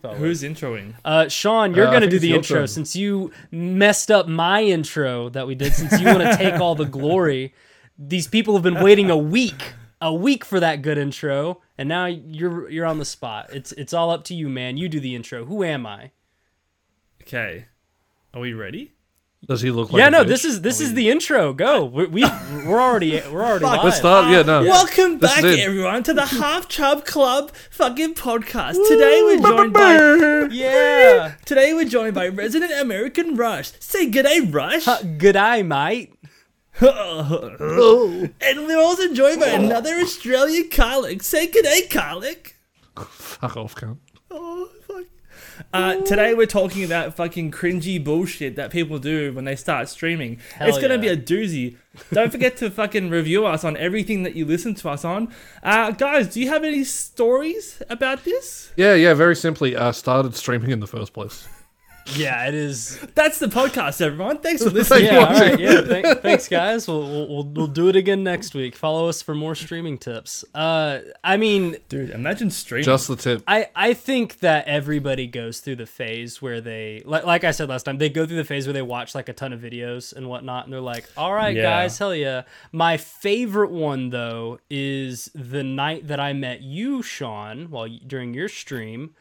fellas. Who's introing? Uh, Shaun, you're Uh, gonna do the intro turn. since you messed up my intro that we did. Since you want to take all the glory, these people have been waiting a week, a week for that good intro, and now you're you're on the spot. It's it's all up to you, man. You do the intro. Who am I? Okay. Are we ready? Does he look like? yeah, a no. bitch? This is this is the intro. Go. We, we we're already we're already live. Let's start. Yeah, no. Welcome This back, everyone, to the Half Chub Club fucking podcast. Today we're joined by Yeah. today we're joined by resident American Rush. Say g'day, Rush. Good eye, mate. and we're also joined by another Australian Karlec. Say g'day, Karlec. Fuck off, cunt. Oh, fuck. Uh, today we're talking about fucking cringy bullshit that people do when they start streaming. Hell it's gonna yeah. be a doozy. Don't forget to fucking review us on everything that you listen to us on. Uh, guys, do you have any stories about this? Yeah, yeah. Very simply, uh, started streaming in the first place. Yeah, it is. That's the podcast, everyone. Thanks for listening. Yeah, all right. Yeah, thank, thanks, guys. We'll, we'll we'll we'll do it again next week. Follow us for more streaming tips. Uh, I mean, Dude, imagine streaming. Just the tip. I I think that everybody goes through the phase where they, like, like I said last time, they go through the phase where they watch like a ton of videos and whatnot, and they're like, "All right, Yeah. guys, hell yeah." My favorite one though is the night that I met you, Shaun, while during your stream.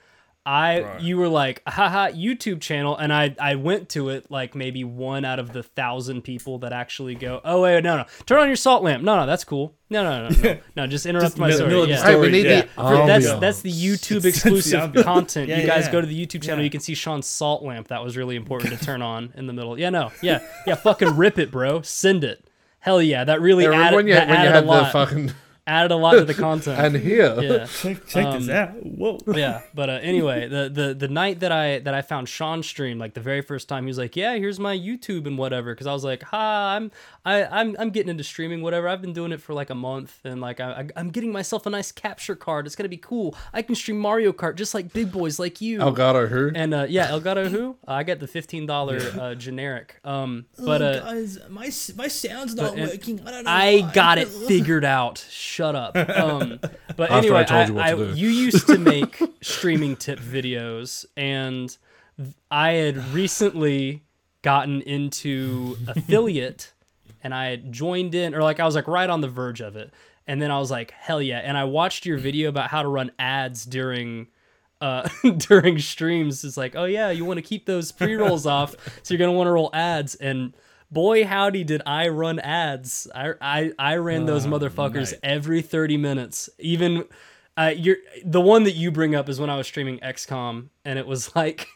I Right. you were like haha YouTube channel and I I went to it like maybe one out of the thousand people that actually go oh wait no no turn on your salt lamp no no that's cool no no no no no just interrupt Just my middle- story middle of the yeah. We need yeah. the For- oh, that's ambiance. that's the YouTube It's- it's the exclusive content. Yeah, you guys yeah. go to the YouTube channel, Yeah. you can see Shaun's salt lamp. That was really important to turn on in the middle. Yeah, no, yeah, yeah. Fucking rip it, bro. Send it. Hell yeah, that really Yeah, added, when you, that when you added had a the lot. fucking added a lot to the content. and here. yeah, check check this Um, out. Whoa. yeah. But uh, anyway, the, the the night that I that I found Shaun stream, like the very first time, he was like, "Yeah, here's my YouTube and whatever." Because I was like, "Ha, I'm I I'm I'm getting into streaming, whatever. I've been doing it for like a month, and like I, I I'm getting myself a nice capture card. It's gonna be cool. I can stream Mario Kart just like big boys like you." Elgato who? And uh, yeah, Elgato who? Uh, I got the fifteen dollar uh, generic. Um, but uh, guys, my my sound's not and working. I don't know. I why. got it figured out. Shut up. Um, but After I anyway, told you what I, to I- do. you used to make streaming tip videos, and I had recently gotten into affiliate, and I joined in, or like I was like right on the verge of it, and then I was like, hell yeah! And I watched your video about how to run ads during uh during streams. It's like oh yeah you want to keep those pre-rolls off so you're gonna want to roll ads. And boy howdy did i run ads. I i, I ran those motherfuckers mate. every 30 minutes. Even uh you're the one that you bring up is when i was streaming xcom and it was like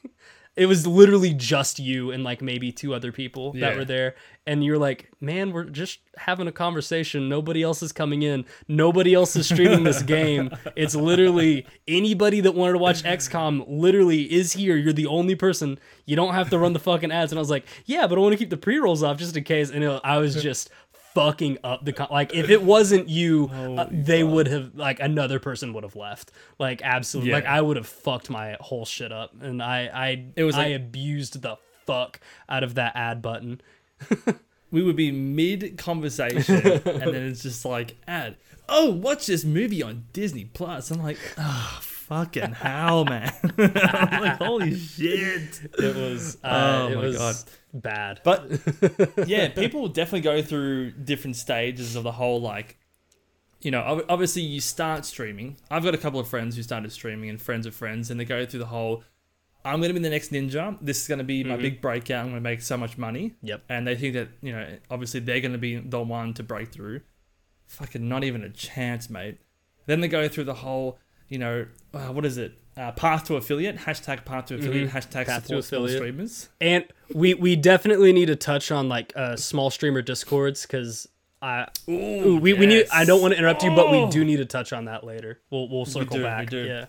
it was literally just you and like maybe two other people that were there. And you're like man we're just having a conversation. Nobody else is coming in. Nobody else is streaming this game. It's literally anybody that wanted to watch xcom literally is here. You're the only person. You don't have to run the fucking ads. And i was like yeah but i want to keep the pre-rolls off just in case. And it, i was just fucking up the con- like if it wasn't you uh, they would have like another person would have left. Like absolutely Yeah. like i would have fucked my whole shit up and i i It was i like- abused the fuck out of that ad button. We would be mid conversation and then it's just like ad oh watch this movie on disney plus. I'm like oh fucking hell man. I'm like holy shit. It was uh, Oh it my was God. bad. But yeah people definitely go through different stages of the whole like you know obviously you start streaming. I've got a couple of friends who started streaming and friends of friends and they go through the whole i'm going to be the next ninja. This is going to be my Mhm. big breakout. I'm going to make so much money. Yep. And they think that you know obviously they're going to be the one to break through. Fucking not even a chance mate. Then they go through the whole you know uh, what is it uh, path to affiliate hashtag path to affiliate Mhm. hashtag Path support small streamers and we we definitely need to touch on like uh small streamer discords because I Ooh, we, we need I don't want to interrupt you, but we Oh. do need to touch on that later. We'll we'll circle do, we back. do. Yeah.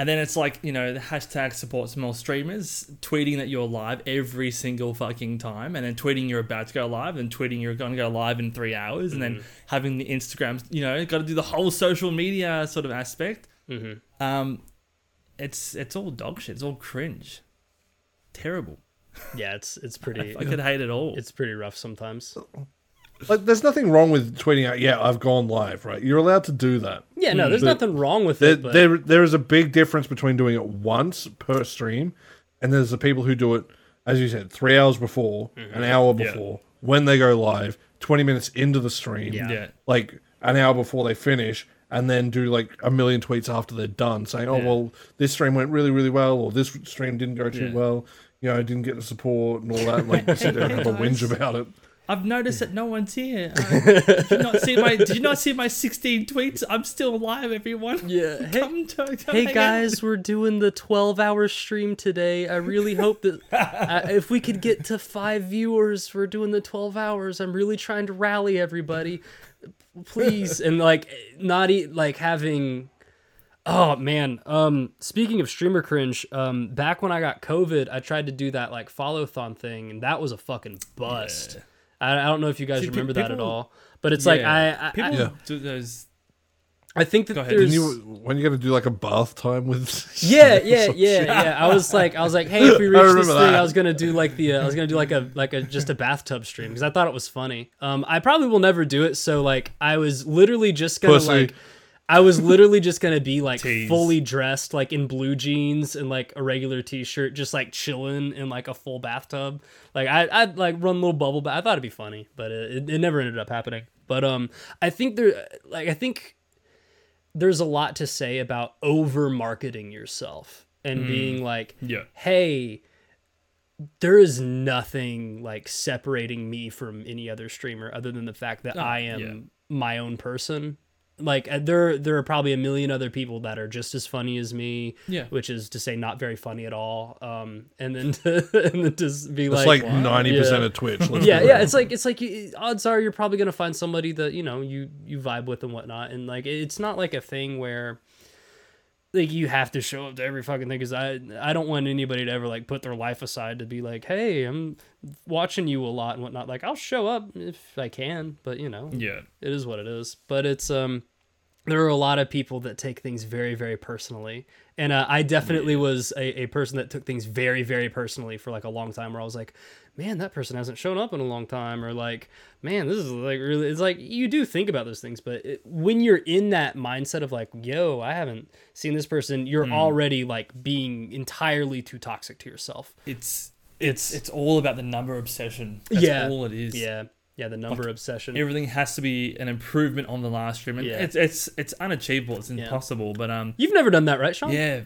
and then it's like you know the hashtag support small streamers tweeting that you're live every single fucking time and then tweeting you're about to go live and tweeting you're going to go live in three hours and then having the instagram you know got to do the whole social media sort of aspect Mm-hmm. um it's it's all dog shit it's all cringe terrible Yeah, it's it's pretty i could hate it all it's pretty rough sometimes. like, there's nothing wrong with tweeting out, "Yeah, I've gone live." Right? You're allowed to do that. Yeah, no, there's But nothing wrong with There, it. But there, there is a big difference between doing it once per stream, and there's the people who do it, as you said, three hours before, an hour Yeah. before, when they go live, twenty minutes into the stream, Yeah. Yeah. like an hour before they finish, and then do like a million tweets after they're done, saying, "Oh Yeah. well, this stream went really, really well, or this stream didn't go too Yeah. well." You know, I didn't get the support and all that. and, Like, sit there and have a whinge about it. I've noticed that no one's here. Uh, did you not see my? Did you not see my 16 tweets? I'm still alive, everyone. yeah, hey, Come to, come hey hang guys, we're doing the 12 hour stream today. I really hope that uh, if we could get to five viewers, we're doing the 12 hours. I'm really trying to rally everybody. Please. And like, not e- like having. Oh man. Um speaking of streamer cringe, um back when I got COVID, I tried to do that like follow thon thing and that was a fucking bust. I, I don't know if you guys See, pe- remember that at all. But it's Yeah. like I I, People I, Yeah. do those. I think that there's Didn't you when you're gonna do like a bath time with? yeah, yeah, yeah, yeah. I was like, I was like, hey, if we reach this thing, that. I was gonna do like the, uh, I was gonna do like a, like a just a bathtub stream because I thought it was funny. Um, I probably will never do it. So like, I was literally just gonna Pussy. like, I was literally just gonna be like Tease. fully dressed, like in blue jeans and like a regular t-shirt, just like chilling in like a full bathtub. Like I, I'd like run a little bubble, but I thought it'd be funny, but it, it, it never ended up happening. But um, I think there, like, I think there's a lot to say about over marketing yourself and mm. being like, Yeah. hey, there is nothing like separating me from any other streamer other than the fact that ah, I am yeah. my own person. Like uh, there, there are probably a million other people that are just as funny as me. Yeah. which is to say, not very funny at all. Um, and then to, and then to be It's like, like ninety percent Yeah. of Twitch. yeah, yeah. It's like it's like you, odds are you're probably gonna find somebody that you know you you vibe with and whatnot, and like it's not like a thing where like you have to show up to every fucking thing because I I don't want anybody to ever like put their life aside to be like, hey, I'm watching you a lot and whatnot. Like I'll show up if I can, but you know, Yeah. it is what it is. But it's um, there are a lot of people that take things very very personally, and uh, I definitely was a, a person that took things very very personally for like a long time. Where I was like, man, that person hasn't shown up in a long time, or like, man, this is like really. It's like you do think about those things, but it, when you're in that mindset of like, yo, I haven't seen this person, you're already like being entirely too toxic to yourself. It's It's it's it's all about the number obsession. That's Yeah. all it is. yeah, yeah, the number obsession. Everything has to be an improvement on the last stream, and Yeah. it's it's it's unachievable. It's impossible. But um, You've never done that, right, Shaun? yeah,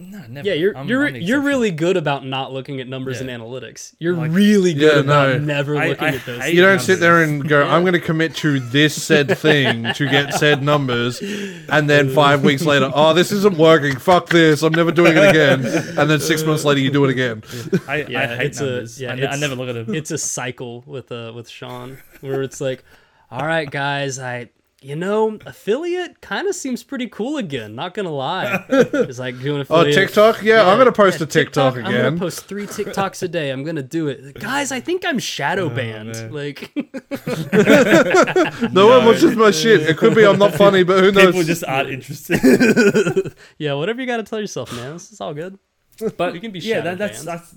no, never. Yeah, you're I'm- you're I'm you're really good about not looking at numbers Yeah. and analytics. You're Like- really good Yeah, about no. never I- looking I at those. hate You don't numbers. sit there and go, Yeah. I'm going to commit to this said thing to get said numbers, and then five weeks later, oh, this isn't working. Fuck this. I'm never doing it again. And then six months later, you do it again. I, Yeah, I hate it's a- numbers. yeah, I, I it's- never look at them. it's a cycle with uh with Shaun where it's like, all right, guys, I you know affiliate kind of seems pretty cool again. Not gonna lie, it's like doing oh, affiliate. Oh. TikTok? Yeah, I'm going to post yeah, a TikTok, again. I'm gonna post three TikToks a day. I'm gonna do it, guys. I think I'm shadow oh, banned. man. like, no one watches my shit. It could be I'm not funny, but who knows? People just aren't interested. yeah, whatever you gotta tell yourself, man. This is all good. But You can be yeah, shadow that, that's banned. that's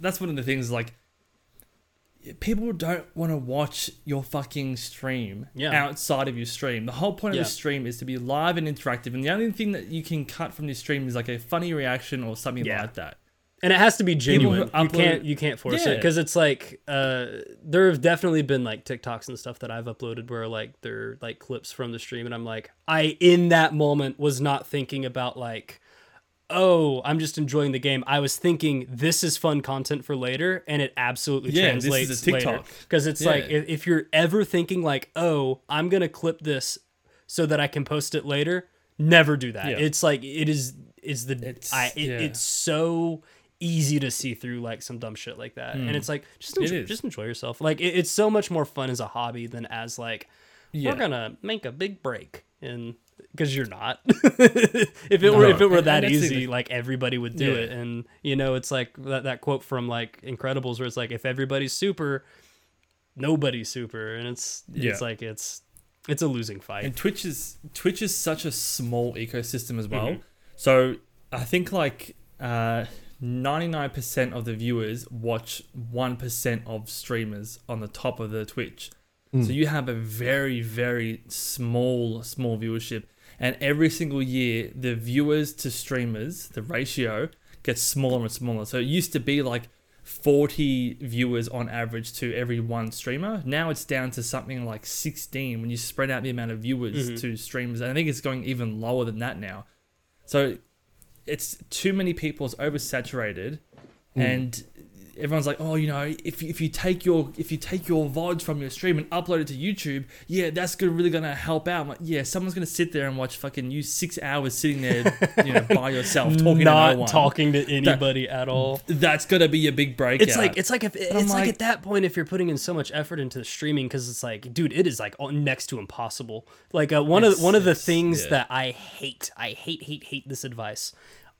that's one of the things. Like, people don't want to watch your fucking stream Yeah. outside of your stream. The whole point Yeah. of a stream is to be live and interactive, and the only thing that you can cut from your stream is like a funny reaction or something Yeah. like that. and it has to be genuine. who You can't you can't force it because it's like uh, there have definitely been like TikToks and stuff that I've uploaded where like they're like clips from the stream, and I'm like I in that moment was not thinking about like. Oh, I'm just enjoying the game. I was thinking this is fun content for later, and it absolutely Yeah, this is translates later. Because it's Yeah. like if, you're ever thinking like, oh, I'm gonna clip this so that I can post it later, never do that. Yeah. It's like it is is the It's- I it, it's so easy to see through like some dumb shit like that, and it's like just Hmm. It enjoy, just enjoy yourself. Like it, it's so much more fun as a hobby than as like we're gonna make a big break and because you're not. if it were if it were that and that's the easy, thing. like everybody would do Yeah. it, and you know it's like that that quote from like Incredibles where it's like if everybody's super, nobody's super, and it's Yeah. it's like it's it's a losing fight. And Twitch is Twitch is such a small ecosystem as well. Mhm. So I think like ninety nine percent of the viewers watch one percent of streamers on the top of the Twitch. So you have a very, very small, small viewership. And every single year, the viewers to streamers, the ratio gets smaller and smaller. So it used to be like 40 viewers on average to every one streamer. Now it's down to something like 16 when you spread out the amount of viewers Mhm. to streamers. And I think it's going even lower than that now. So it's too many people, it's oversaturated. And everyone's like, oh, you know, if you, if you take your if you take your VODs from your stream and upload it to YouTube, yeah, that's gonna really gonna help out. I'm like, yeah, someone's gonna sit there and watch fucking you six hours sitting there, you know, by yourself talking to not no talking to anybody at all. That's gonna be a big breakout. It's like it's like if it's like, like- at that point if you're putting in so much effort into the streaming because it's like, dude, it is like all- next to impossible. Like uh, one of It's- one of the things yeah. that I hate, I hate, hate, hate this advice.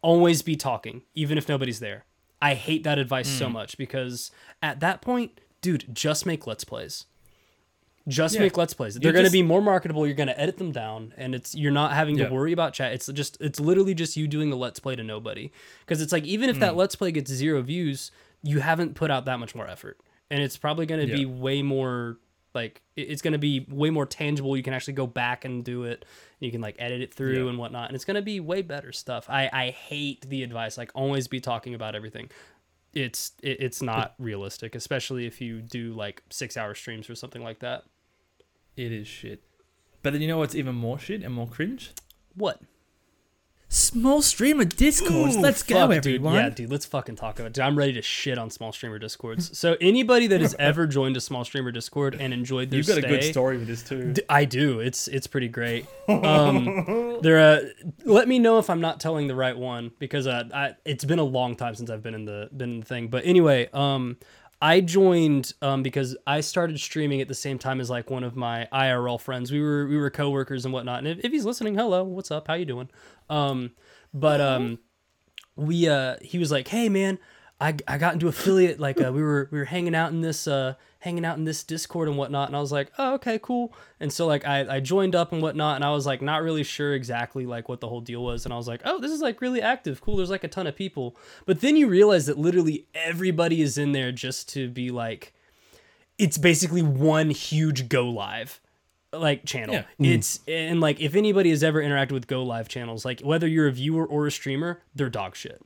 Always be talking, even if nobody's there. I hate that advice Hmm. so much because at that point, dude, just make let's plays. Just Yeah. make let's plays. They're going to be more marketable. You're going to edit them down, and it's you're not having Yeah. to worry about chat. It's just it's literally just you doing a let's play to nobody. Because it's like even if that Hmm. let's play gets zero views, you haven't put out that much more effort, and it's probably going to be way more like it's going to be way more tangible. You can actually go back and do it. You can like edit it through Yeah. and whatnot, and it's going to be way better stuff. I I hate the advice like always be talking about everything. It's it, it's not realistic, especially if you do like six hour streams or something like that. it is shit. But then you know what's even more shit and more cringe? What? Small streamer discourse. Ooh, Let's go, fuck, everyone. Dude. Yeah, dude, let's fucking talk about it. Dude, I'm ready to shit on small streamer discords. So anybody that has ever joined a small streamer discord and enjoyed their You've got a good story with this too. D- I do. It's it's pretty great. Um, there. Uh, let me know if I'm not telling the right one because uh, I, it's been a long time since I've been in the been in the thing. But anyway, um, I joined um, because I started streaming at the same time as like one of my IRL friends. We were we were coworkers and whatnot. And if, if he's listening, hello, what's up? How you doing? Um, but um, we uh he was like hey man i, I got into affiliate like uh, we were we were hanging out in this uh hanging out in this discord and whatnot and i was like oh okay cool and so like i i joined up and whatnot and i was like not really sure exactly like what the whole deal was and i was like oh this is like really active cool there's like a ton of people but then you realize that literally everybody is in there just to be like it's basically one huge go live like channel. Yeah. Mm-hmm. It's and like if anybody has ever interacted with go live channels, like whether you're a viewer or a streamer, they're dog shit.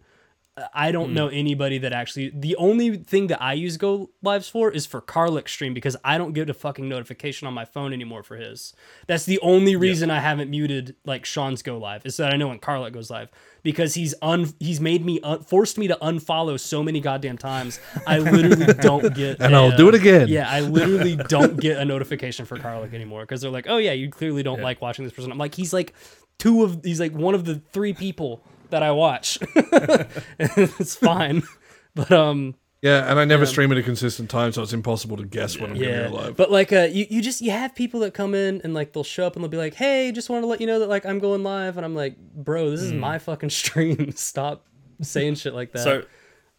I don't hmm. know anybody that actually. The only thing that I use Go Lives for is for Karlec stream because I don't get a fucking notification on my phone anymore for his. That's the only reason I haven't muted like Shaun's Go Live is that I know when Karlec goes live because he's un he's made me un- forced me to unfollow so many goddamn times. I literally don't get And i I'll do it again. Yeah, I literally don't get a notification for Karlec anymore because they're like, oh yeah, you clearly don't like watching this person. I'm like, he's like two of he's like one of the three people that I watch. it's fine. But um Yeah, and I never stream at a consistent time, so it's impossible to guess when I'm going to yeah. go live. But like uh you, you just you have people that come in and like they'll show up and they'll be like, "Hey, just wanted to let you know that like I'm going live." And I'm like, "Bro, this is my fucking stream. Stop saying shit like that." So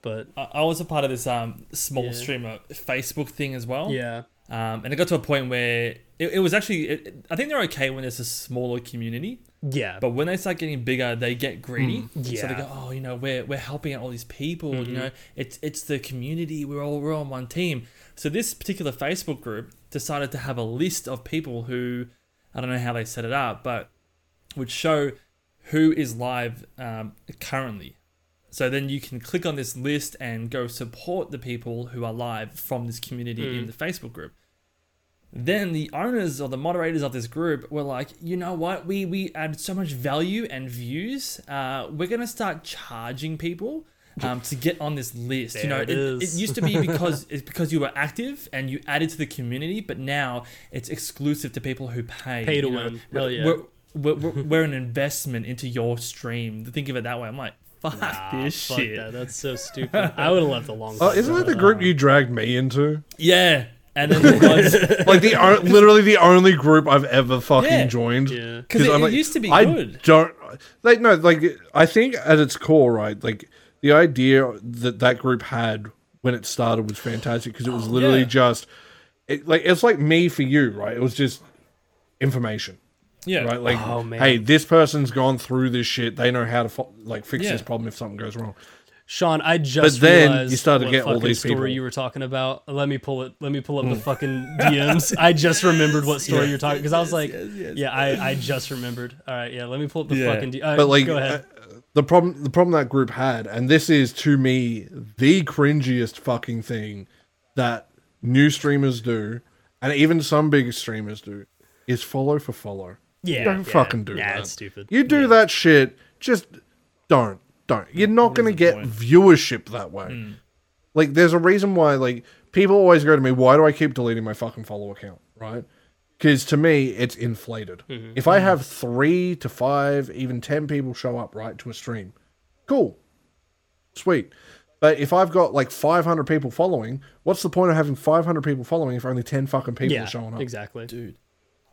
but I I was a part of this um small Yeah. streamer Facebook thing as well. yeah. Um, and it got to a point where it, it was actually, it, I think they're okay when it's a smaller community, Yeah. but when they start getting bigger, they get greedy. So yeah. they go, oh, you know, we're, we're helping out all these people. Mm-hmm. You know, it's it's the community. We're all we're on one team. So this particular Facebook group decided to have a list of people who, I don't know how they set it up, but would show who is live um, currently. So then you can click on this list and go support the people who are live from this community Mm. in the Facebook group. Then the owners or the moderators of this group were like, you know what? We we add so much value and views. Uh, we're gonna start charging people um, to get on this list. you know, it it, is. it used to be because it's because you were active and you added to the community, but now it's exclusive to people who pay. Pay to you know. win. Hell yeah. We're, we're, we're, we're an investment into your stream. Think of it that way. I'm like, fuck Nah, this fuck shit. that. That's so stupid. I would have left a long Oh, time isn't that the group you dragged me into? Yeah. And then it was Like the o- literally the only group I've ever fucking Yeah. joined. Yeah. because it, I'm it like, used to be I good. don't like no like I think at its core, right? Like the idea that that group had when it started was fantastic because it was oh, literally yeah. just it, like it's like me for you, right? It was just information, Yeah. right? Like, Oh, man. hey, this person's gone through this shit. They know how to fo- like fix Yeah. this problem if something goes wrong. Shaun, I just But then realized you started to get all these story people. you were talking about. Let me pull it. Let me pull up the fucking DMs. I just remembered what story you're talking because I was like, yes, yes. yeah, I, I just remembered. All right, yeah, let me pull up the Yeah. fucking. D- uh, but like go ahead. uh, the problem the problem that group had and this is to me the cringiest fucking thing that new streamers do and even some big streamers do is follow for follow yeah, don't yeah. fucking do Nah, that it's stupid. you do Yeah. that shit just don't don't you're not going to get point? viewership that way. Hmm. like there's a reason why like people always go to me why do i keep deleting my fucking follow account right? Because to me it's inflated. Mm-hmm. if i have three to five even ten people show up right to a stream cool. Sweet. But if i've got like 500 people following what's the point of having 500 people following if only 10 fucking people Yeah, are showing up? exactly. Dude,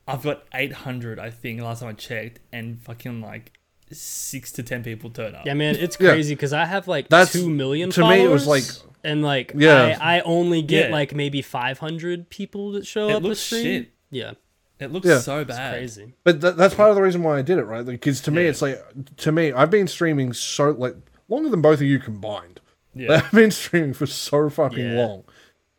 I've got 800, I think, last time I checked, and fucking like six to 10 people turn up. Yeah, man, it's crazy because I have like That's- two million. to me, it was like- and like Yeah. I, I only get Yeah. like maybe five hundred people that show It up a looks stream. shit. Yeah, It looks Yeah. so it's bad. crazy. But th- that's part of the reason why I did it, right? Because to me, Yeah. it's like to me, I've been streaming so like longer than both of you combined. Yeah. I've been streaming for so fucking Yeah. long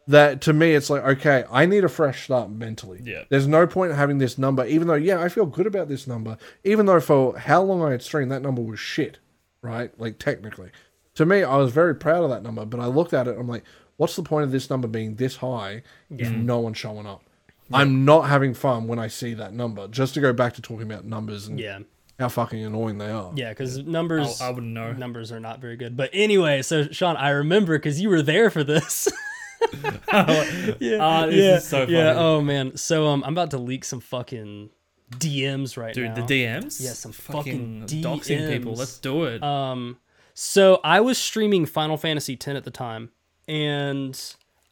that to me, it's like okay, I need a fresh start mentally. Yeah. There's no point in having this number, even though yeah, I feel good about this number, even though for how long I had streamed, that number was shit, right? Like technically, to me, I was very proud of that number, but I looked at it, I'm like, what's the point of this number being this high if no one's showing up? I'm not having fun when I see that number. Just to go back to talking about numbers and Yeah, how fucking annoying they are. yeah, because numbers. I, I wouldn't know. Numbers are not very good. But anyway, so Shaun, I remember because you were there for this. yeah, Ah, this yeah, is so yeah. Oh man, so um, I'm about to leak some fucking DMs right Dude, now. Dude, the DMs? Yeah, some fucking doxing people. Let's do it. Um, so I was streaming Final Fantasy X at the time, and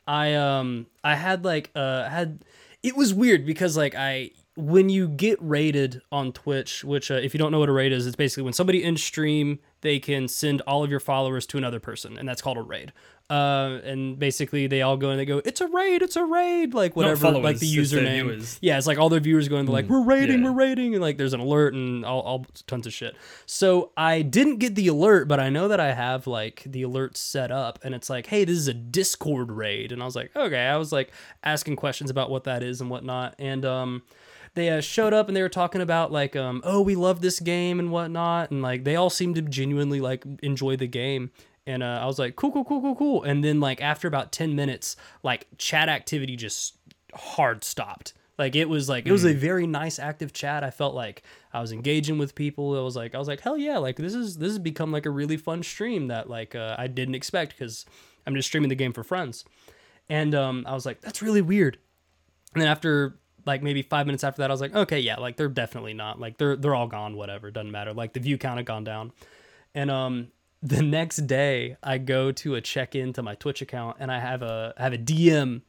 I um I had like uh had it was weird because like I when you get rated on Twitch, which uh, if you don't know what a raid is, it's basically when somebody in stream they can send all of your followers to another person, and that's called a raid. Uh, and basically they all go and they go, "It's a raid, it's a raid," like whatever, like the it's username. viewers. Yeah, it's like all their viewers going, they're like, "We're raiding, yeah. we're raiding," and like there's an alert and all, all tons of shit. So I didn't get the alert, but I know that I have like the alert set up, and it's like, "Hey, this is a Discord raid," and I was like, "Okay." I was like asking questions about what that is and whatnot, and um, they uh, showed up and they were talking about like, um, "Oh, we love this game and whatnot," and like they all seemed to genuinely like enjoy the game. And uh, I was like, cool, cool, cool, cool, cool. And then like after about ten minutes, like chat activity just hard stopped. Like it was like it was a very nice active chat. I felt like I was engaging with people. It was like I was like hell yeah, like this is this has become like a really fun stream that like uh, I didn't expect because I'm just streaming the game for friends. And um, I was like that's really weird. And then after like maybe five minutes after that, I was like okay yeah, like they're definitely not like they're they're all gone. Whatever doesn't matter. Like the view count had gone down. And um the next day I go to a check in to my Twitch account and I have a I have a DM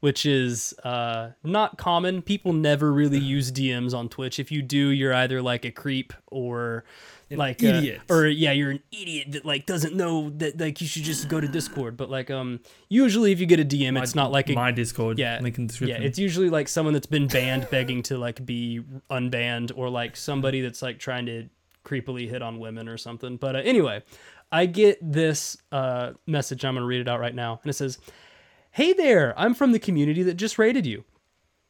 which is uh not common. People never really use DMs on Twitch. If you do, you're either like a creep or like uh, idiot. or yeah, you're an idiot that like doesn't know that like you should just go to Discord. But like um usually if you get a DM, it's not like a my Discord. yeah, Link in the description. yeah, it's usually like someone that's been banned begging to like be unbanned, or like somebody that's like trying to creepily hit on women or something. But uh, anyway, I get this uh, message. I'm gonna read it out right now, and it says, "Hey there, I'm from the community that just rated you."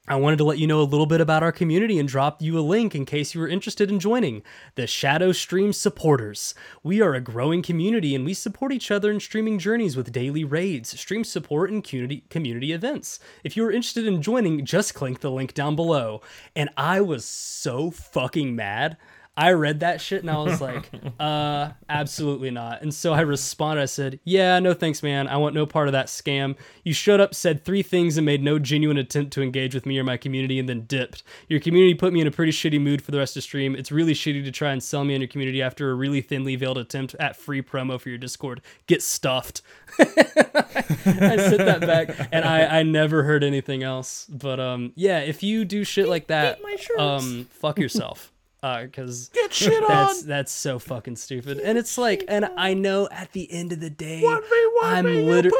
I wanted to let you know a little bit about our community and drop you a link in case you were interested in joining the Shadow Stream Supporters. We are a growing community and we support each other in streaming journeys with daily raids, stream support, and community community events. If you are interested in joining, just click the link down below. And I was so fucking mad. I read that shit and I was like, uh, absolutely not. And so I responded, I said, yeah, no thanks, man. I want no part of that scam. You showed up, said three things, and made no genuine attempt to engage with me or my community and then dipped. Your community put me in a pretty shitty mood for the rest of the stream. It's really shitty to try and sell me on your community after a really thinly veiled attempt at free promo for your Discord. Get stuffed. I sent that back and I, I never heard anything else. But um yeah, if you do shit like that, um fuck yourself. Uh, because Get shit that's on. that's so fucking stupid. And it's like, and I know at the end of the day, 1v1 I'm literally!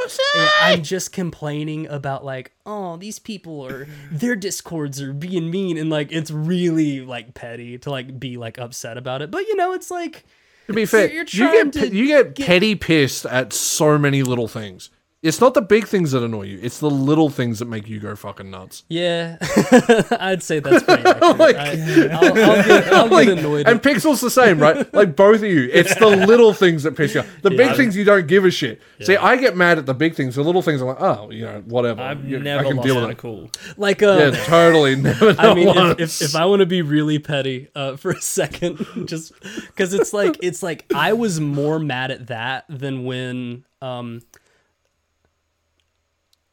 I'm just complaining about like, oh, these people are their discords are being mean, and like it's really like petty to like be like upset about it. But you know, it's like To be fair, you're you trying get to you get petty pissed at so many little things. It's not the big things that annoy you; it's the little things that make you go fucking nuts. Yeah, I'd say that's pretty accurate. Like- I, will I'll get, I'll Like, get annoyed. and Pixel's the same, right? Like both of you, it's the little things that piss you off. The big things you don't give a shit. See, I get mad at the big things. The little things, I'm like, oh, you know, whatever. I've You- never I can lost deal my with it. cool. like, uh, Yeah, totally. Never. I mean, if, if, if I want to be really petty uh, for a second, just because it's like it's like I was more mad at that than when um.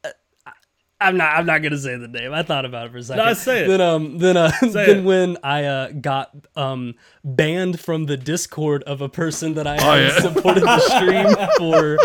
uh, I'm not. I'm not gonna say the name. I thought about it for a second. No, say it. Then um. Then uh. Say then it. when I uh got um banned from the Discord of a person that I Oh, had yeah. supported the stream for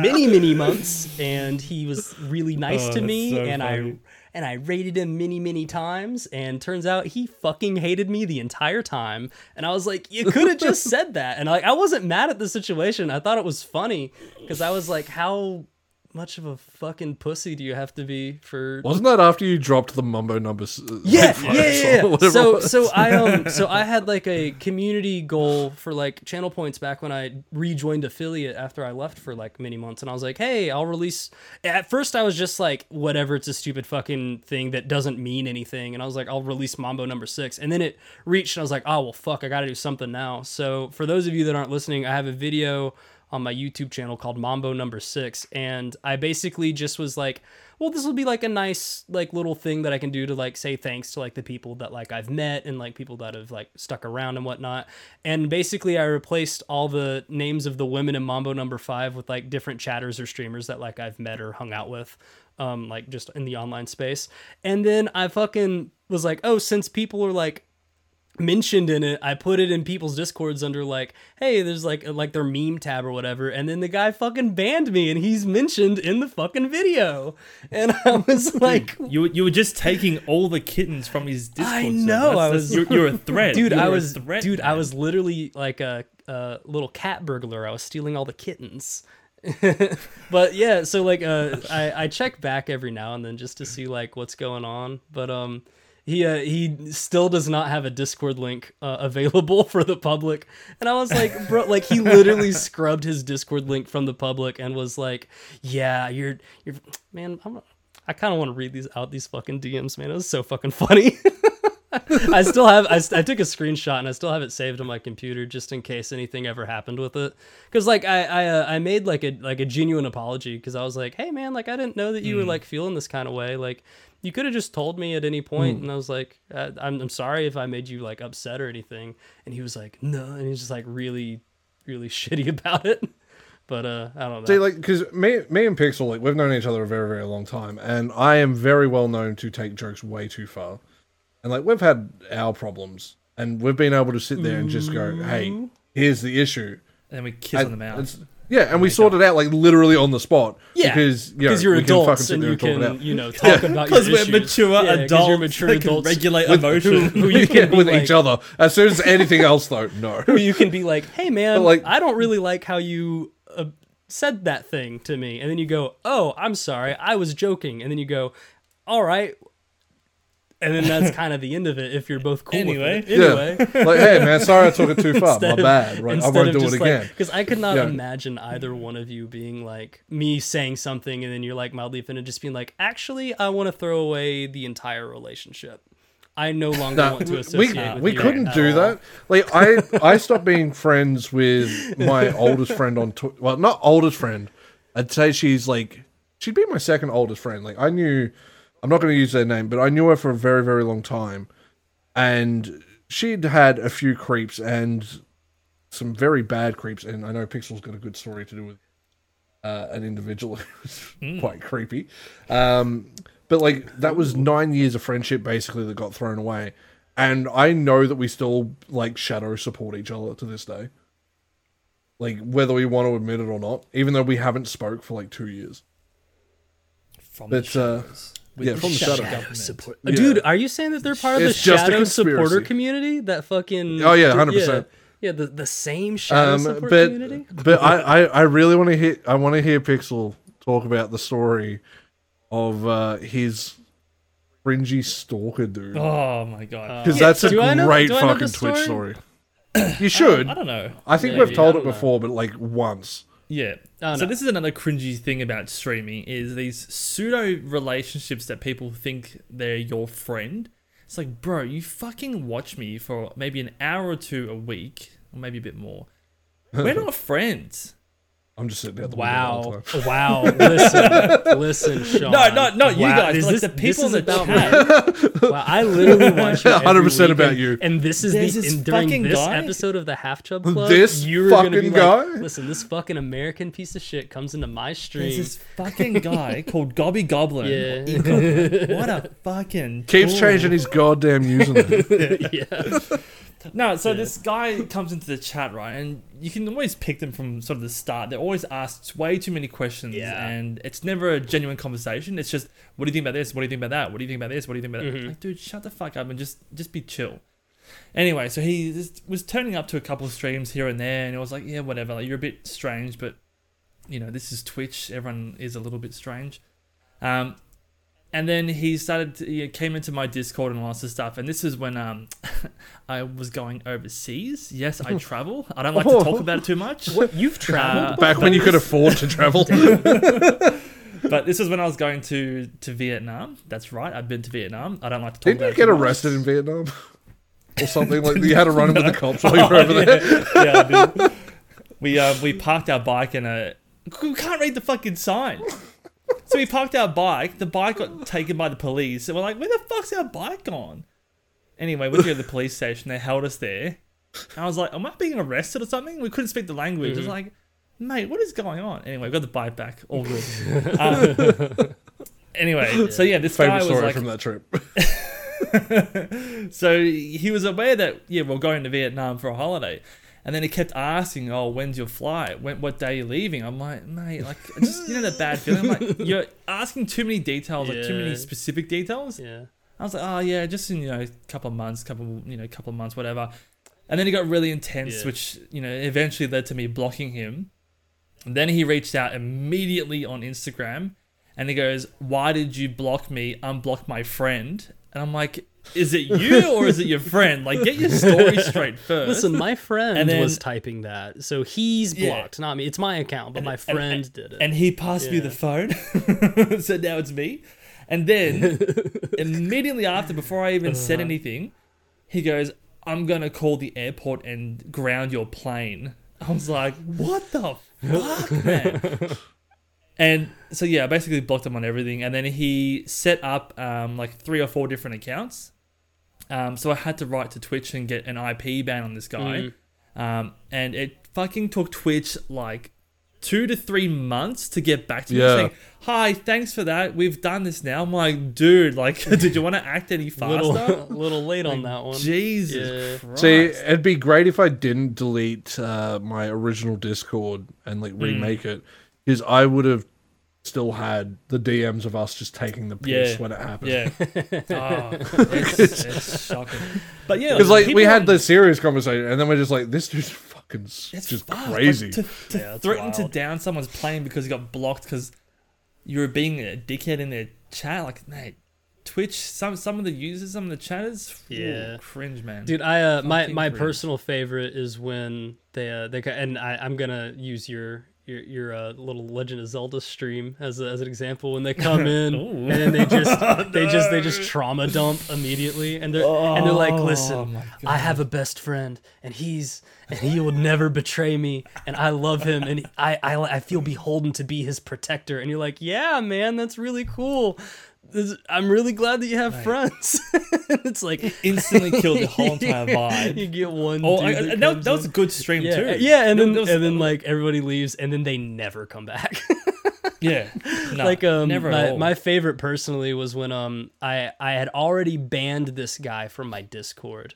many many months, and he was really nice Oh, to me, so and I and I rated him many, many times, and turns out he fucking hated me the entire time. And I was like, you could have just said that. And like, I wasn't mad at the situation. I thought it was funny because I was like, how much of a fucking pussy do you have to be for? Wasn't that after you dropped the mumbo numbers? uh, Yeah, yeah, yeah, yeah. So, so I um, so I had like a community goal for like channel points back when I rejoined affiliate after I left for like many months, and I was like, hey, I'll release. At first, I was just like, whatever, it's a stupid fucking thing that doesn't mean anything, and I was like, I'll release Mambo number six, and then it reached, and I was like, oh well, fuck, I got to do something now. So for those of you that aren't listening, I have a video on my YouTube channel called Mambo Number Six, and I basically just was like, well, this will be like a nice like little thing that I can do to like say thanks to like the people that like I've met and like people that have like stuck around and whatnot. And basically, I replaced all the names of the women in Mambo Number Five with like different chatters or streamers that like I've met or hung out with. Um, like just in the online space. And then I fucking was like, oh, since people are like mentioned in it i put it in people's discords under like hey there's like like their meme tab or whatever and then the guy fucking banned me and he's mentioned in the fucking video. And i was like You were- you were just taking all the kittens from his Discord. I know, I was- You're, you're a threat, dude You're i was threat, dude i was literally like a, a little cat burglar. I was stealing all the kittens. But yeah so like uh i i check back every now and then just to see like what's going on. But um he uh, he still does not have a Discord link uh, available for the public, and I was like, bro, like he literally scrubbed his Discord link from the public and was like, yeah, you're you're man, I'm, I kind of want to read these out these fucking DMs, man. It was so fucking funny. I still have I, I took a screenshot and I still have it saved on my computer just in case anything ever happened with it. Cuz like I I uh, I made like a like a genuine apology cuz I was like, "Hey man, like I didn't know that you were like feeling this kind of way. Like you could have just told me at any point." and I was like, uh, I'm I'm sorry if I made you like upset or anything." And he was like, "No." And he's just like really really shitty about it. But uh I don't know. See, like, because me, me and Pixel, like, we've known each other a very, very long time, and I am very well known to take jokes way too far. And like, we've had our problems, and we've been able to sit there and just go, "Hey, here's the issue." and then we kiss on the mouth. yeah, and we sorted out like literally on the spot. yeah, because you know, you're can adults and you can you know talk about your Because we're mature Yeah, adults you're mature that can adults regulate with- emotion. who you Yeah, can be with like, each other. As soon as anything else, though, no. where you can be like, "Hey, man, like- I don't really like how you uh, said that thing to me," and then you go, "Oh, I'm sorry, I was joking," and then you go, "All right," and then that's kind of the end of it if you're both cool Anyway. with it. Anyway. Yeah. like, hey man, sorry I took it too far. My Instead of- bad. Right, I instead won't do it again. Because I could not Yeah. imagine either one of you being like me saying something and then you're like mildly offended, just being like, actually, I want to throw away the entire relationship. I no longer No, want to we associate with you. we you couldn't at do all." that. Like I I stopped being friends with my oldest friend on Twi- well not oldest friend. I'd say she's like she'd be my second oldest friend. Like I knew I'm not going to use their name, but I knew her for a very very long time, and she'd had a few creeps and some very bad creeps. And I know Pixel's got a good story to do with uh, an individual who's quite creepy. Um, but like that was nine years of friendship basically that got thrown away, and I know that we still like shadow support each other to this day. Like whether we want to admit it or not, even though we haven't spoke for like two years. from But, uh, shadows. With yeah, from the shadow shadow. government. Support. Yeah. Dude, are you saying that they're part of It's the just shadow supporter community? That fucking Oh, yeah, th- 100%. Yeah, yeah, the the same shadow Um, support but community. but I, I, I really want to hear I want to hear Pixel talk about the story of uh, his cringy stalker dude Oh my god. because yeah, that's a do I know- great know fucking the Twitch story? story. You should. I don't know. I think Maybe, we've told it don't know. before, but like once. Yeah. I don't so this is another cringy thing about streaming is these pseudo relationships that people think they're your friend. It's like, bro, you fucking watch me for maybe an hour or two a week, or maybe a bit more. We're not friends. I'm just sitting there. the window all the Wow. time. Wow. Listen. Listen, Shaun. No, not not you Wow, guys, is like this- the people this in is the about chat. Wow, I literally watch you 100% about you. And this is There's the this and during this guy- episode of the Half Chub Club. This you were gonna be fucking like, guy? Listen, this fucking American piece of shit comes into my There's stream. this fucking guy called Gobby Goblin. Yeah. Or what a fucking Keeps tool. changing his goddamn username. yeah. No, so this guy comes into the chat, right? And you can always pick them from sort of the start. They're always asked way too many questions, Yeah. and it's never a genuine conversation. It's just, what do you think about this? What do you think about that? What do you think about this? What do you think about that? Mhm. Like, dude, shut the fuck up and just just be chill. Anyway, so he was turning up to a couple of streams here and there, and it was like, yeah, whatever. Like, you're a bit strange, but you know, this is Twitch. Everyone is a little bit strange. Um, and then he started to, he came into my discord and all this stuff and this is when um i was going overseas yes i travel i don't like to talk about it too much What you've traveled? Uh, Back when you could afford to travel. but this is when i was going to to vietnam that's right i've been to vietnam i don't like to talk Didn't about you it get too much. arrested in Vietnam? Or something like you had to run in with the cops while you were over there. yeah, I did. we uh, we parked our bike in a we can't read the fucking sign so we parked our bike. The bike got taken by the police. And we're like where the fuck's our bike gone? Anyway we went to the police station. They held us there. And i was like am i being arrested or something? We couldn't speak the language. It was like mate what is going on? Anyway we got the bike back. All good. Um, anyway so yeah this guy Favorite was story like from that trip. so he was aware that yeah we're going to Vietnam for a holiday, and then he kept asking, "Oh, when's your flight? When what day are you leaving?" I'm like, mate, like just you know that bad feeling. I'm like you're asking too many details, like too many specific details. yeah. I was like, oh yeah, just in you know a couple of months, couple you know couple of months, whatever. And then he got really intense, Yeah. which you know eventually led to me blocking him. And then he reached out immediately on Instagram, and he goes, "Why did you block me? Unblock my friend." And I'm like, "Is it you or is it your friend? Like, get your story straight first. Listen, my friend And then- was typing that, so he's Yeah. blocked, not me. It's my account, but my friend did it. And he passed me the phone. so now it's me. And then immediately after, before I even said Uh-huh. anything, he goes, I'm gonna call the airport and ground your plane. I was like, what the fuck, man? and so yeah, I basically blocked him on everything. And then he set up um, like three or four different accounts. Um, so I had to write to Twitch and get an IP ban on this guy. Mm. Um, and it fucking took Twitch like two to three months to get back to me Yeah. saying, Hi, thanks for that. We've done this now. I'm like, dude, like, did you want to act any faster? little, little late on that one. Jesus Yeah. Christ. See, it'd be great if I didn't delete uh, my original Discord and like Mm. remake it, because I would have still had the DMs of us just taking the piss Yeah. when it happened. yeah. Oh, it's, it's shocking. But yeah, Because like we had the serious conversation, and then we're just like, this dude's fucking It's just fucked. Like, crazy. to to Yeah, it's threaten to down someone's plane because he got blocked because you were being a dickhead in their chat. Like, mate, Twitch, some some of the users, some of the chatters, ooh, Yeah. cringe, man. Dude, I uh, my Fucking my cringe. personal favorite is when they uh, they ca- and I I'm gonna use your your your uh, little Legend of Zelda stream as a, as an example when they come in and then they just they just they just trauma dump immediately and they're and they're like Oh, listen I have a best friend and he's and he will never betray me and I love him and I I I feel beholden to be his protector. And you're like yeah man that's really cool. This- I'm really glad that you have friends. it's like instantly killed the whole entire vibe. you get one. Oh, I, that, that, that was a good stream yeah, too. yeah, and then was- and then like everybody leaves, and then they never come back. yeah, no, like um, never my, my favorite personally was when um I I had already banned this guy from my Discord.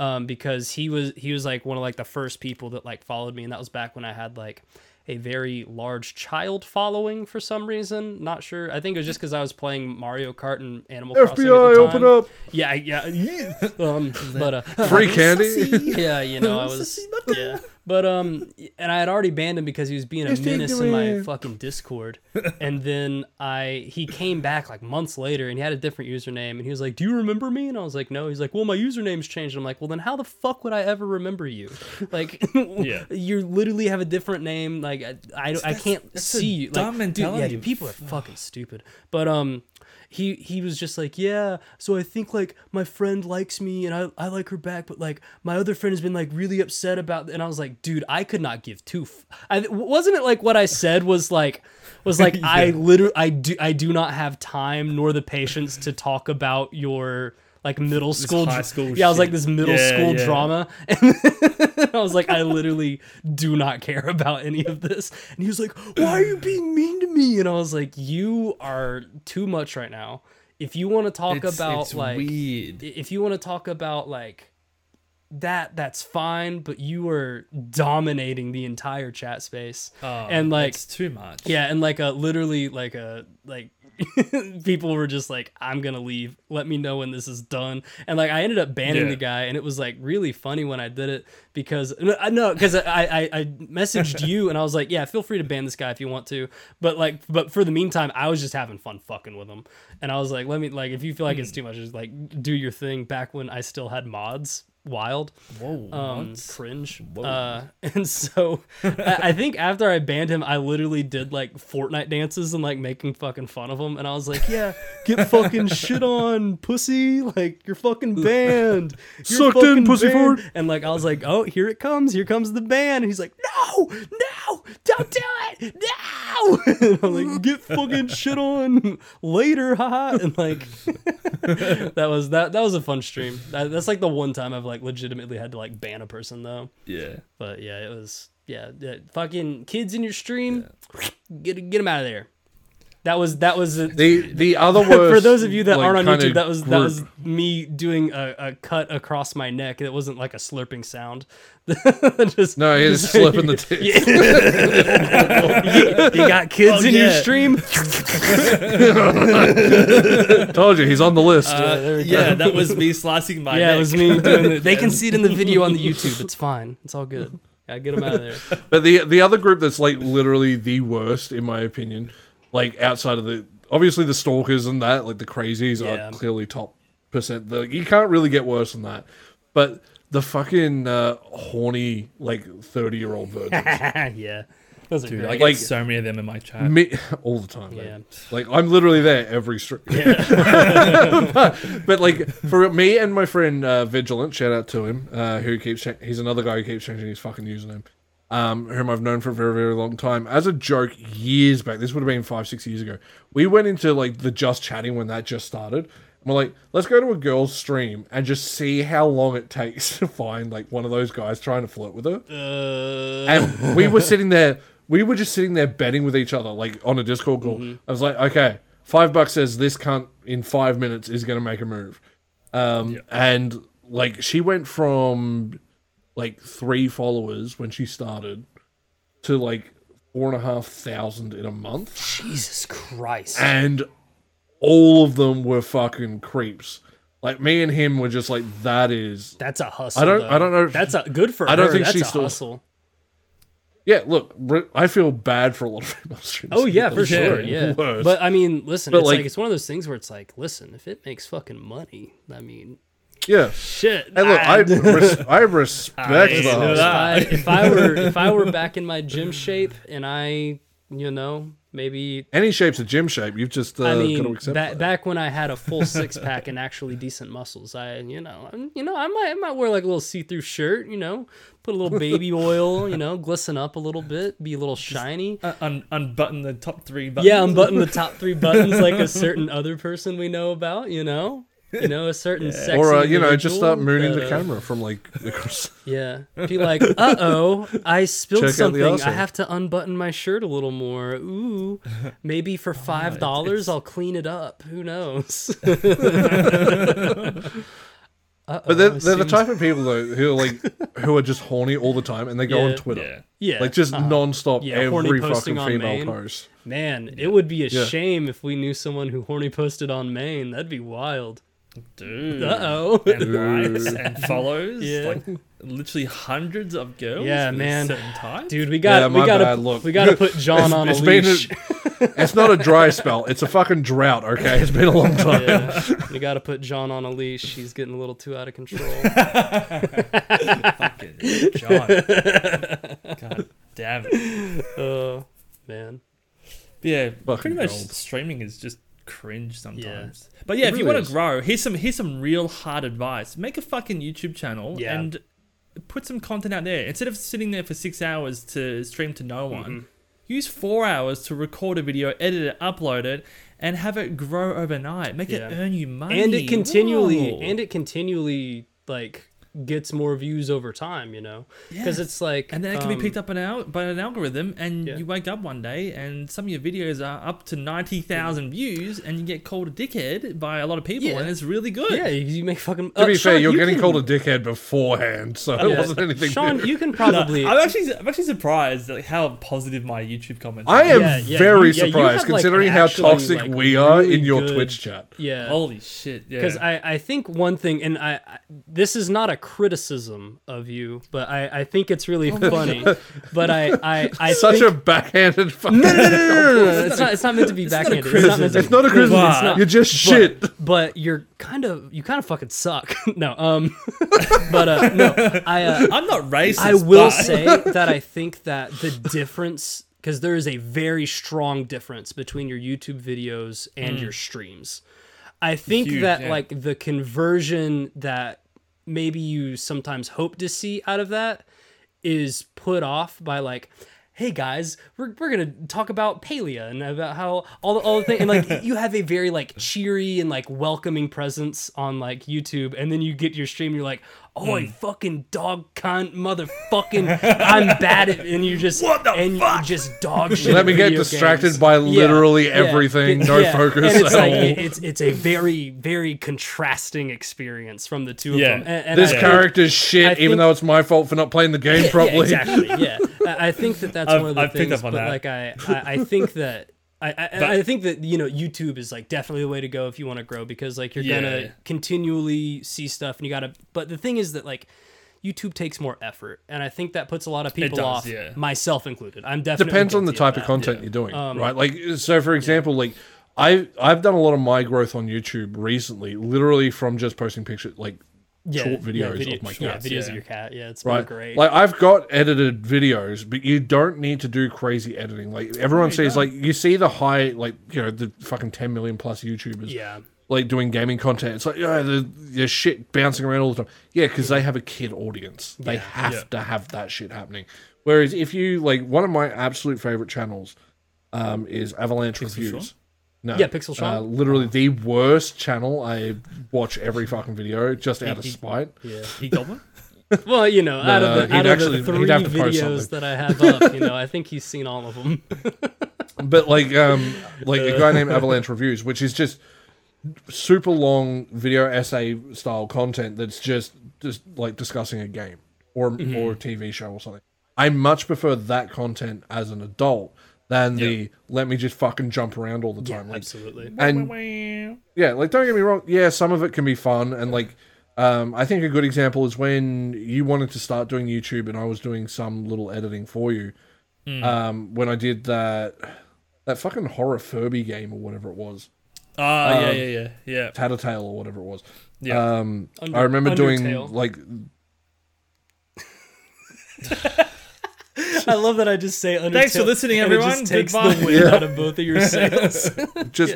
Um, because he was he was like one of like the first people that like followed me, and that was back when I had like a very large child following for some reason. Not sure. I think it was just because I was playing Mario Kart and Animal Crossing. at FBI, open up! Yeah, yeah. um, but uh, Free candy. yeah, you know, I was yeah. But um, and I had already banned him because he was being a Just menace in my fucking Discord. and then I he came back like months later and he had a different username and he was like, "Do you remember me?" And I was like, "No." He's like, "Well, my username's changed." I'm like, "Well, then how the fuck would I ever remember you? Like, Yeah. you literally have a different name. Like, I I, I can't see you. dumb like, dude, yeah, dude, people are fucking stupid. But um." He, he was just like yeah so i think like my friend likes me and I, I like her back but like my other friend has been like really upset about and i was like dude i could not give two f- I, wasn't it like what i said was like was like i literally i do i do not have time nor the patience to talk about your like middle school high school yeah i was like this middle Yeah, school yeah. drama and i was like i literally do not care about any of this and he was like why are you being mean to me and i was like you are too much right now if you want to talk It's- about it's like weird. if you want to talk about like that that's fine but you are dominating the entire chat space Oh, and like it's too much. yeah and like a literally like a like people were just like i'm gonna leave. Let me know when this is done. And like i ended up banning Yeah. the guy and it was like really funny when i did it because i know because I, I i messaged you and i was like yeah feel free to ban this guy if you want to. But like but for the meantime i was just having fun fucking with him. And i was like let me like if you feel like it's hmm. too much just like do your thing. Back when i still had mods wild. Whoa. um cringe. Whoa. uh and so I, I think after i banned him i literally did like fortnite dances and like making fucking fun of him. And i was like yeah get fucking shit on pussy. Like you're fucking banned. You're Sucked in, pussy banned." and like i was like oh here it comes. Here comes the ban. And he's like no no don't do it. No. And i'm like get fucking shit on later haha. And like that was that that was a fun stream. That, that's like the one time i've like legitimately had to like ban a person though. Yeah. but yeah it was yeah, yeah fucking kids in your stream get get them out of there that was that was a, The the other worst. for those of you that like, aren't on youtube that was that was me doing a, a cut across my neck it wasn't like a slurping sound just No, he's just- slipping the tits. you, you got kids Oh, in your stream Told you, he's on the list. Uh, there we go. yeah, that was me slicing my yeah neck. it was me doing it they can see it in the video on the youtube it's fine it's all good yeah get them out of there But the the other group that's like literally the worst, in my opinion, like outside of the obviously the stalkers and that, like the crazies Yeah. are clearly top percent. The, you can't really get worse than that. But the fucking uh, horny like thirty year old virgins, yeah those are Dude, I get Like- so many of them in my chat. me all the time. Yeah. man. Like I'm literally there every stream. but, but, like for me and my friend uh, Vigilant, shout out to him, uh, who keeps cha- he's another guy who keeps changing his fucking username. Um, whom I've known for a very, very long time. As a joke, years back, this would have been five, six years ago. We went into like the just chatting when that just started. And we're like, let's go to a girl's stream and just see how long it takes to find like one of those guys trying to flirt with her. uh, And we were sitting there, we were just sitting there betting with each other, like on a Discord call. I was like, okay, five bucks says this cunt in five minutes is going to make a move. Um, And like she went from like three followers when she started to like four and a half thousand in a month. jesus christ And all of them were fucking creeps. Like me and him were just like, that is That's a hustle. I don't- though. I don't know if- That's a good for I don't her. think That's she's a still- hustle. Yeah, look, I feel bad for a lot of female streamers. Oh yeah, for sure. Yeah, worse. but I mean, listen, But, it's like, like- it's one of those things where it's like, listen, if it makes fucking money, I mean, yeah. shit. Hey, look, I, res- I respect I the know hustle. if. I, if I were if I were back in my gym shape and I, you know, maybe Any shape's a gym shape. You've just uh, I got to mean, accept ba- that. back when I had a full six pack and actually decent muscles, I, you know, I'm- you know, I might, I might wear like a little see-through shirt, you know, put a little baby oil, you know, glisten up a little bit, be a little shiny. Uh, un- unbutton the top three buttons. Yeah, unbutton the top three buttons like a certain other person we know about, you know, you know, a certain sexy or uh, you know, just start individual mooning the uh, camera from like across. Yeah, be like, uh oh, I spilled Check something. I have to unbutton my shirt a little more. Ooh, maybe for five dollars I'll clean it up. Who knows? Uh-oh, But they're, they're the type of people though who are like who are just horny all the time, and they go Yeah. on Twitter, Yeah. yeah, like just uh-huh. non-stop Yeah, horny every posting fucking on female main. post. Man, it would be a Yeah. shame if we knew someone who horny posted on main. That'd be wild. Dude. Uh oh. And likes and follows. Yeah. Like, literally hundreds of girls. Yeah, man. certain type. Dude, we got Yeah, we gotta look. we gotta put John It's- on a it's a- leash. It's not a dry spell. It's a fucking drought. Okay, it's been a long time. yeah, we gotta put John on a leash. He's getting a little too out of control. Fucking John. God damn it. Oh man. Yeah, Fucking pretty much gold. streaming is just cringe sometimes. But yeah, It if you want to grow, here's some here's some real hard advice. Make a fucking YouTube channel Yeah. and put some content out there. Instead of sitting there for six hours to stream to no one, Mm-hmm. use four hours to record a video, edit it, upload it, and have it grow overnight. Make Yeah. it earn you money. and it continually Whoa. and it continually like gets more views over time you know because Yes. it's like And then it can um, be picked up an al- by an algorithm, and Yeah. you wake up one day and some of your videos are up to 90,000 views, and you get called a dickhead by a lot of people, Yeah. and it's really good. yeah you, you make fucking To uh, be fair, you're you getting can- called a dickhead beforehand, so it yeah, wasn't anything. Shaun new. you can No, probably I'm actually I'm actually surprised at how positive my YouTube comments. Are. I are. am Yeah, yeah, very you- yeah, surprised have, considering an how actually, toxic like, we are really in your good- Twitch chat. yeah Holy shit! Yeah. because I, I think one thing and I, I this is not a criticism of you but I, I think it's really funny but I I, I Such think, a backhanded fucking. no, no, no, no, no, no, no, it's not it's not meant to be not a backhanded it's not to It's not a no, criticism. it's not. You're just shit. but, but you're kind of you kind of fucking suck no um but uh no I uh, I'm not racist. I will but- say that I think that the difference, because there is a very strong difference between your YouTube videos and your streams. I think Huge, that yeah. like the conversion that maybe you sometimes hope to see out of that is put off by like hey guys we're, we're gonna talk about Palia and about how all the all the thing and like you have a very like cheery and like welcoming presence on like youtube and then you get your stream and you're like oh. I hmm. fucking dog cunt motherfucking i'm bad at and you just What the and fuck? you just dog shit Let me get distracted games. by literally yeah, everything. it- No yeah. focus and it's like it- it's it's a very very contrasting experience from the two of them and, and this I character's shit, I even think- though it's my fault for not playing the game properly. Yeah, exactly. Yeah, I, I think that that's I've- one of the I've picked things. up on but that. like, I, I, I think that. I, I, I think that you know YouTube is like definitely the way to go if you want to grow because like you're Yeah. gonna continually see stuff and you gotta but the thing is that like YouTube takes more effort and I think that puts a lot of people does, off yeah. myself included I'm definitely Depends on the guilty of type of content yeah. you're doing, Um, right? Like, so for example, like I I've done a lot of my growth on YouTube recently, literally from just posting pictures, like yeah, short yeah, videos video- of my yeah, videos yeah. of your cat yeah it's been right? great Like I've got edited videos, but you don't need to do crazy editing. Like everyone says, don't. like you see the high, like you know, the fucking ten million plus YouTubers, yeah like doing gaming content. It's like yeah, the there's shit bouncing around all the time. Yeah, because they have a kid audience. They have Yeah. to have that shit happening. Whereas if you like, one of my absolute favorite channels um, is Avalanche Reviews. Shaun? No, Yeah, Pixel Shaun? Uh, literally the worst channel. I watch every fucking video just out of He- he- spite. yeah He Goblin? well you know out of the he'd out of the three have to post videos something. that I have up you know I think he's seen all of them but like um like a guy named Avalanche Reviews, which is just super long video essay style content that's just just like discussing a game or or a TV show or something. I much prefer that content as an adult than the let me just fucking jump around all the yeah time. like, absolutely and yeah, like don't get me wrong. Yeah, some of it can be fun, and like um, I think a good example is when you wanted to start doing YouTube, and I was doing some little editing for you. Um, when I did that that fucking horror Furby game or whatever it was, Ah, yeah, Um, yeah, yeah, yeah. Tattletail or whatever it was. Yeah. Um, Under- I remember doing like I love that I just say Undertale. Thanks for listening, and it everyone. just takes Goodbye. the wind out of both of your sails. just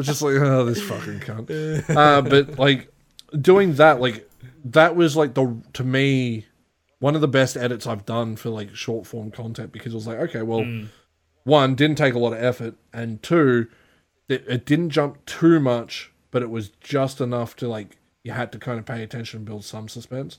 just like oh this fucking cunt. Uh, but like doing that, like that was like the to me one of the best edits I've done for like short form content because it was like okay, well, one didn't take a lot of effort, and two, it, it didn't jump too much, but it was just enough to like you had to kind of pay attention and build some suspense.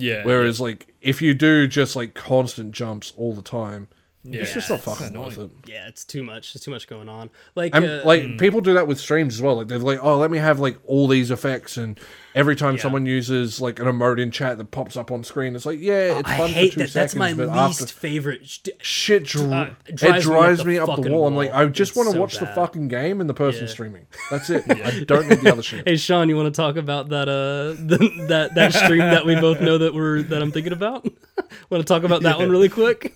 Yeah. Whereas like if you do just like constant jumps all the time, Yeah, It's just not fucking annoying. worth it. Yeah, it's too much. There's too much going on. Like, And uh, like people do that with streams as well. Like they're like, oh, let me have like all these effects, and every time Yeah. someone uses like an emote in chat that pops up on screen, it's like, yeah, it's I fun hate for two that. seconds, That's my least after favorite. shit, dr- Uh, it drives drives, me up me the up the fucking wall. I'm like, I just want to so watch the fucking game and the person Yeah. streaming. That's it. I don't need the other shit. Hey Shaun, you want to talk about that uh the, that that stream that we both know that we're that I'm thinking about? want to talk about that one really quick?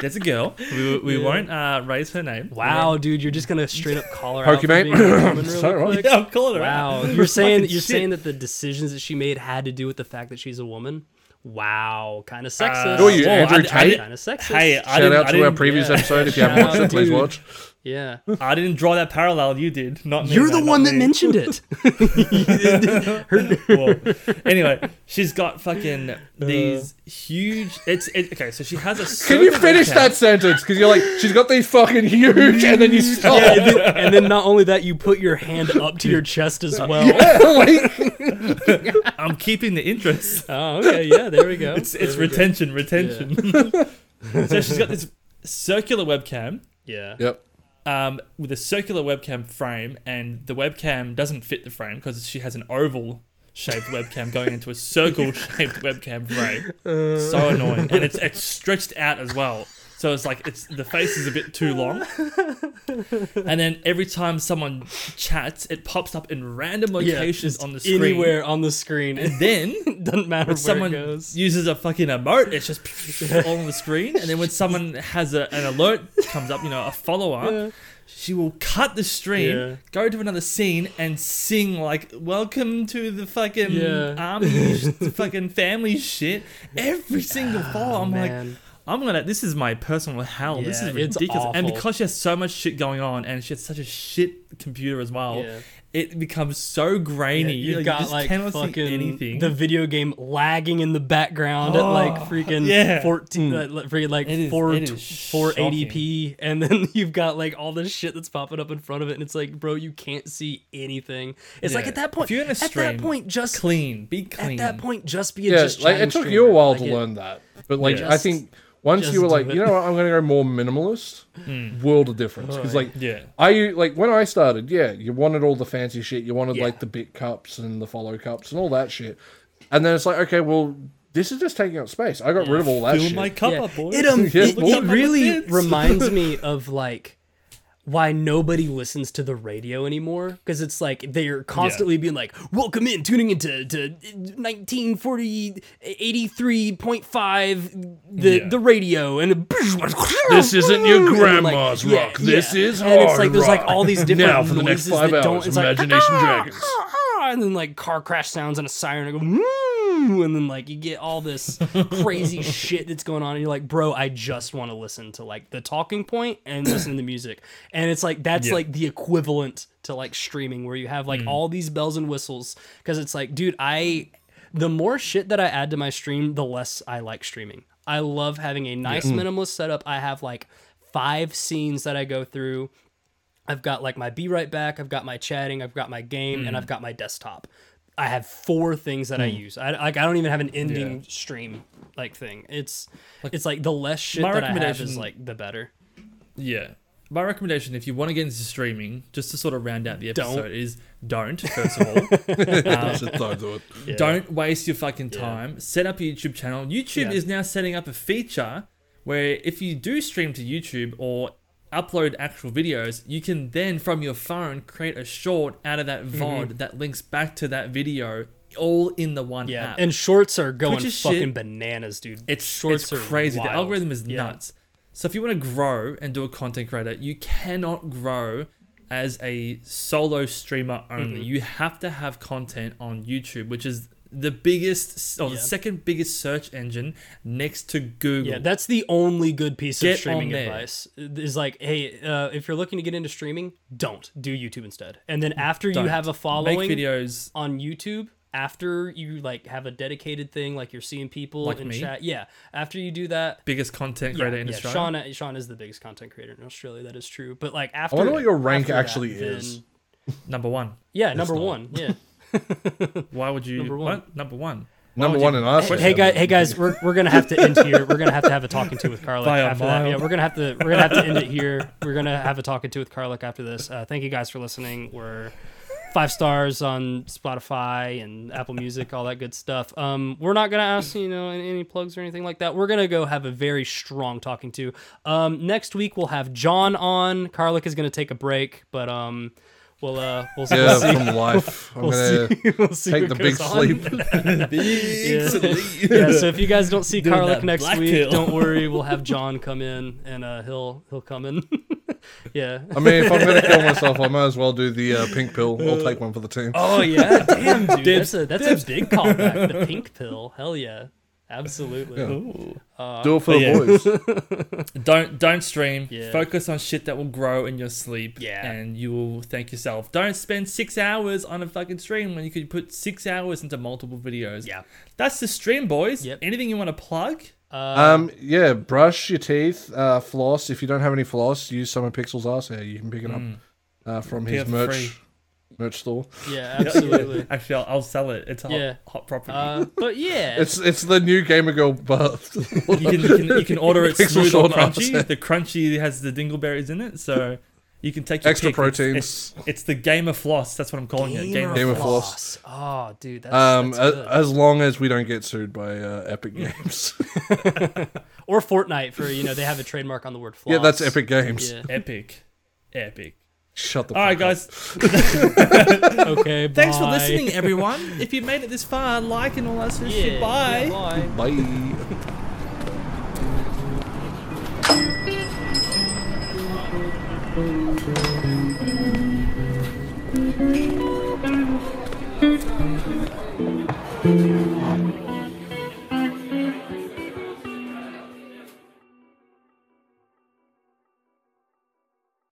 There's, there's a girl. We, we won't uh, raise her name. Wow, dude, you're just gonna straight up call her out for Pokemon? being a woman really Sorry, what? Yeah, I'm calling her Wow, out. you're saying Fucking you're shit. saying that the decisions that she made had to do with the fact that she's a woman. Wow, kind of sexist. Uh, Who are you, well, Andrew I- I Tate? Kind of sexist. Hey, I Shout didn't, out to our previous yeah. episode. If you haven't watched it, please watch. Yeah, I didn't draw that parallel. You did, not me. you're the man, one not that me. mentioned it. Well, anyway, she's got fucking uh. these huge. It's it, okay. So she has a. Can you finish webcam. that sentence? Because you're like, she's got these fucking huge, and then you stop. yeah, and then, and then not only that, you put your hand up to your chest as well. Like, I'm keeping the interest. Oh, okay, yeah, there we go. It's it's There we go. retention, retention. so she's got this circular webcam. Yeah. yep. Um, with a circular webcam frame, and the webcam doesn't fit the frame because she has an oval shaped webcam going into a circle shaped webcam frame. so annoying, and it's, it's stretched out as well. So it's like it's the face is a bit too long, and then every time someone chats, it pops up in random locations just on the screen. Anywhere on the screen. And then Doesn't matter where someone it goes. uses a fucking emote, it's just all on the screen. And then when someone has a, an alert comes up, you know, a follower, Yeah. she will cut the stream, Yeah. go to another scene, and sing like "Welcome to the fucking Yeah. army, sh- fucking family shit." Every single follow, I'm like, Oh, Man. I'm gonna. This is my personal hell. this is ridiculous. And because she has so much shit going on, and she has such a shit computer as well, Yeah. it becomes so grainy. You've Like, you got just like cannot see fucking anything. the video game lagging in the background at like Oh, freaking yeah. 14 uh, like, freaking like It is- 4 480p and then you've got like all this shit that's popping up in front of it and it's like bro you can't see anything it's like at that point If you're in a at that point just clean, be at that point just be a Yeah, just like it chatting took you a while Like, to it- learn that, but like Yeah. I think once just you were like, it. you know what, I'm gonna go more minimalist. World of difference because like Yeah. I u- like when I started, yeah, you wanted all the fancy shit, you wanted Yeah. like the bit cups and the follow cups and all that shit, and then it's like, okay, well, this is just taking up space. I got rid of all that Fill shit. my cup Yeah. up, boys. It um, Yeah, it, boy. it really reminds me of like why nobody listens to the radio anymore because it's like they're constantly being like welcome in tuning into to 1940 83.5 the Yeah. the radio and This isn't your grandma's yeah, rock. This yeah. is and it's like there's like all these different Now for the next noises five that don't hours, it's like Imagination ah, Dragons. Ah, ah, and then like car crash sounds and a siren and go and then like you get all this crazy shit that's going on and you're like bro i just want to listen to like the talking point and listen to the music. And it's like that's Yeah. like the equivalent to like streaming where you have like mm. all these bells and whistles because it's like dude i the more shit that i add to my stream the less i like streaming. I love having a nice mm. minimalist setup. I have like five scenes that i go through. I've got like my be right back, I've got my chatting, I've got my game, and mm. I've got my desktop. I have four things that I hmm. use. I like I don't even have an ending stream like thing. It's it's like the less shit my that I have is like the better. Yeah. My recommendation, if you want to get into streaming, just to sort of round out the Don't. episode, is don't, first of all. Um, just don't do. Yeah. Don't waste your fucking time. Set up a YouTube channel. YouTube Yeah. is now setting up a feature where if you do stream to YouTube or upload actual videos, you can then from your phone create a short out of that Mm-hmm. VOD that links back to that video all in the one Yeah, app. and shorts are going fucking shit- bananas, dude. It's shorts it's are crazy. The algorithm is Yeah. nuts. So if you want to grow and do a content creator, you cannot grow as a solo streamer only. You have to have content on YouTube, which is the biggest or the Yeah. second biggest search engine next to Google. Yeah, that's the only good piece Get of streaming on advice. Is like, hey, uh, if you're looking to get into streaming, don't do YouTube instead. And then after Don't. you have a following, Make videos. on YouTube after you like have a dedicated thing like you're seeing people Like in me? chat. Yeah, after you do that. Biggest content Yeah, creator in yeah, Australia. Shaun, Shaun is the biggest content creator in Australia. That is true. But like after, I after, wonder what your rank after that, actually then- is. Number one. Yeah, number not. one. Yeah, Why would you? Number one. What? Number one. Number one you- in our Hey, hey guys, hey guys, we're, we're gonna have to end here. We're gonna have to have a talking to with Karlec By a after that. Yeah, we're gonna have to we're gonna have to end it here. We're gonna have a talking to with Karlec after this. Uh, thank you guys for listening. We're five stars on Spotify and Apple Music, all that good stuff. Um, we're not gonna ask you know any, any plugs or anything like that. We're gonna go have a very strong talking to. Um, next week we'll have John on. Carlick is gonna take a break, but um, we'll uh we'll, Yeah, we'll see. from life. I'm We'll gonna see. We'll see take the big on. sleep. Big yeah, so if you guys don't see Doing Karlec next week, pill. don't worry. We'll have John come in and uh, he'll he'll come in. yeah. I mean, if I'm gonna kill myself, I might as well do the uh, pink pill. I'll take one for the team. Oh yeah, damn dude, Dibs, that's a that's a big callback. The pink pill, hell yeah, absolutely. Ooh. do it for the yeah. boys. Don't don't stream. Yeah. Focus on shit that will grow in your sleep. Yeah. And you will thank yourself. Don't spend six hours on a fucking stream when you could put six hours into multiple videos. Yeah. That's the stream, boys. Yep. Anything you want to plug? Uh, Um, yeah, brush your teeth, uh, floss. If you don't have any floss, use some of Pixel's ass hair. You can pick it up uh, from his it up merch free. Merch store. yeah, absolutely. Actually, I'll, I'll sell it. It's a Yeah. hot, hot property. Uh, but yeah, It's it's the new Gamer Girl bath. you, can, you, can, you can order it Pixel smooth or crunchy. The crunchy has the dingleberries in it, so you can take your Extra pick. It's- proteins. It's, it's the gamer floss. That's what I'm calling it. Gamer Gamer floss. floss. Oh, dude, that's, um, that's as, good. as long as we don't get sued by uh, Epic Games. or Fortnite for you know they have a trademark on the word floss. yeah, that's Epic Games. Yeah. Epic, epic. Shut the All right, guys. okay, bye. Thanks for listening, everyone. If you made it this far, like and all that sort of shit. Bye. yeah, bye. Bye.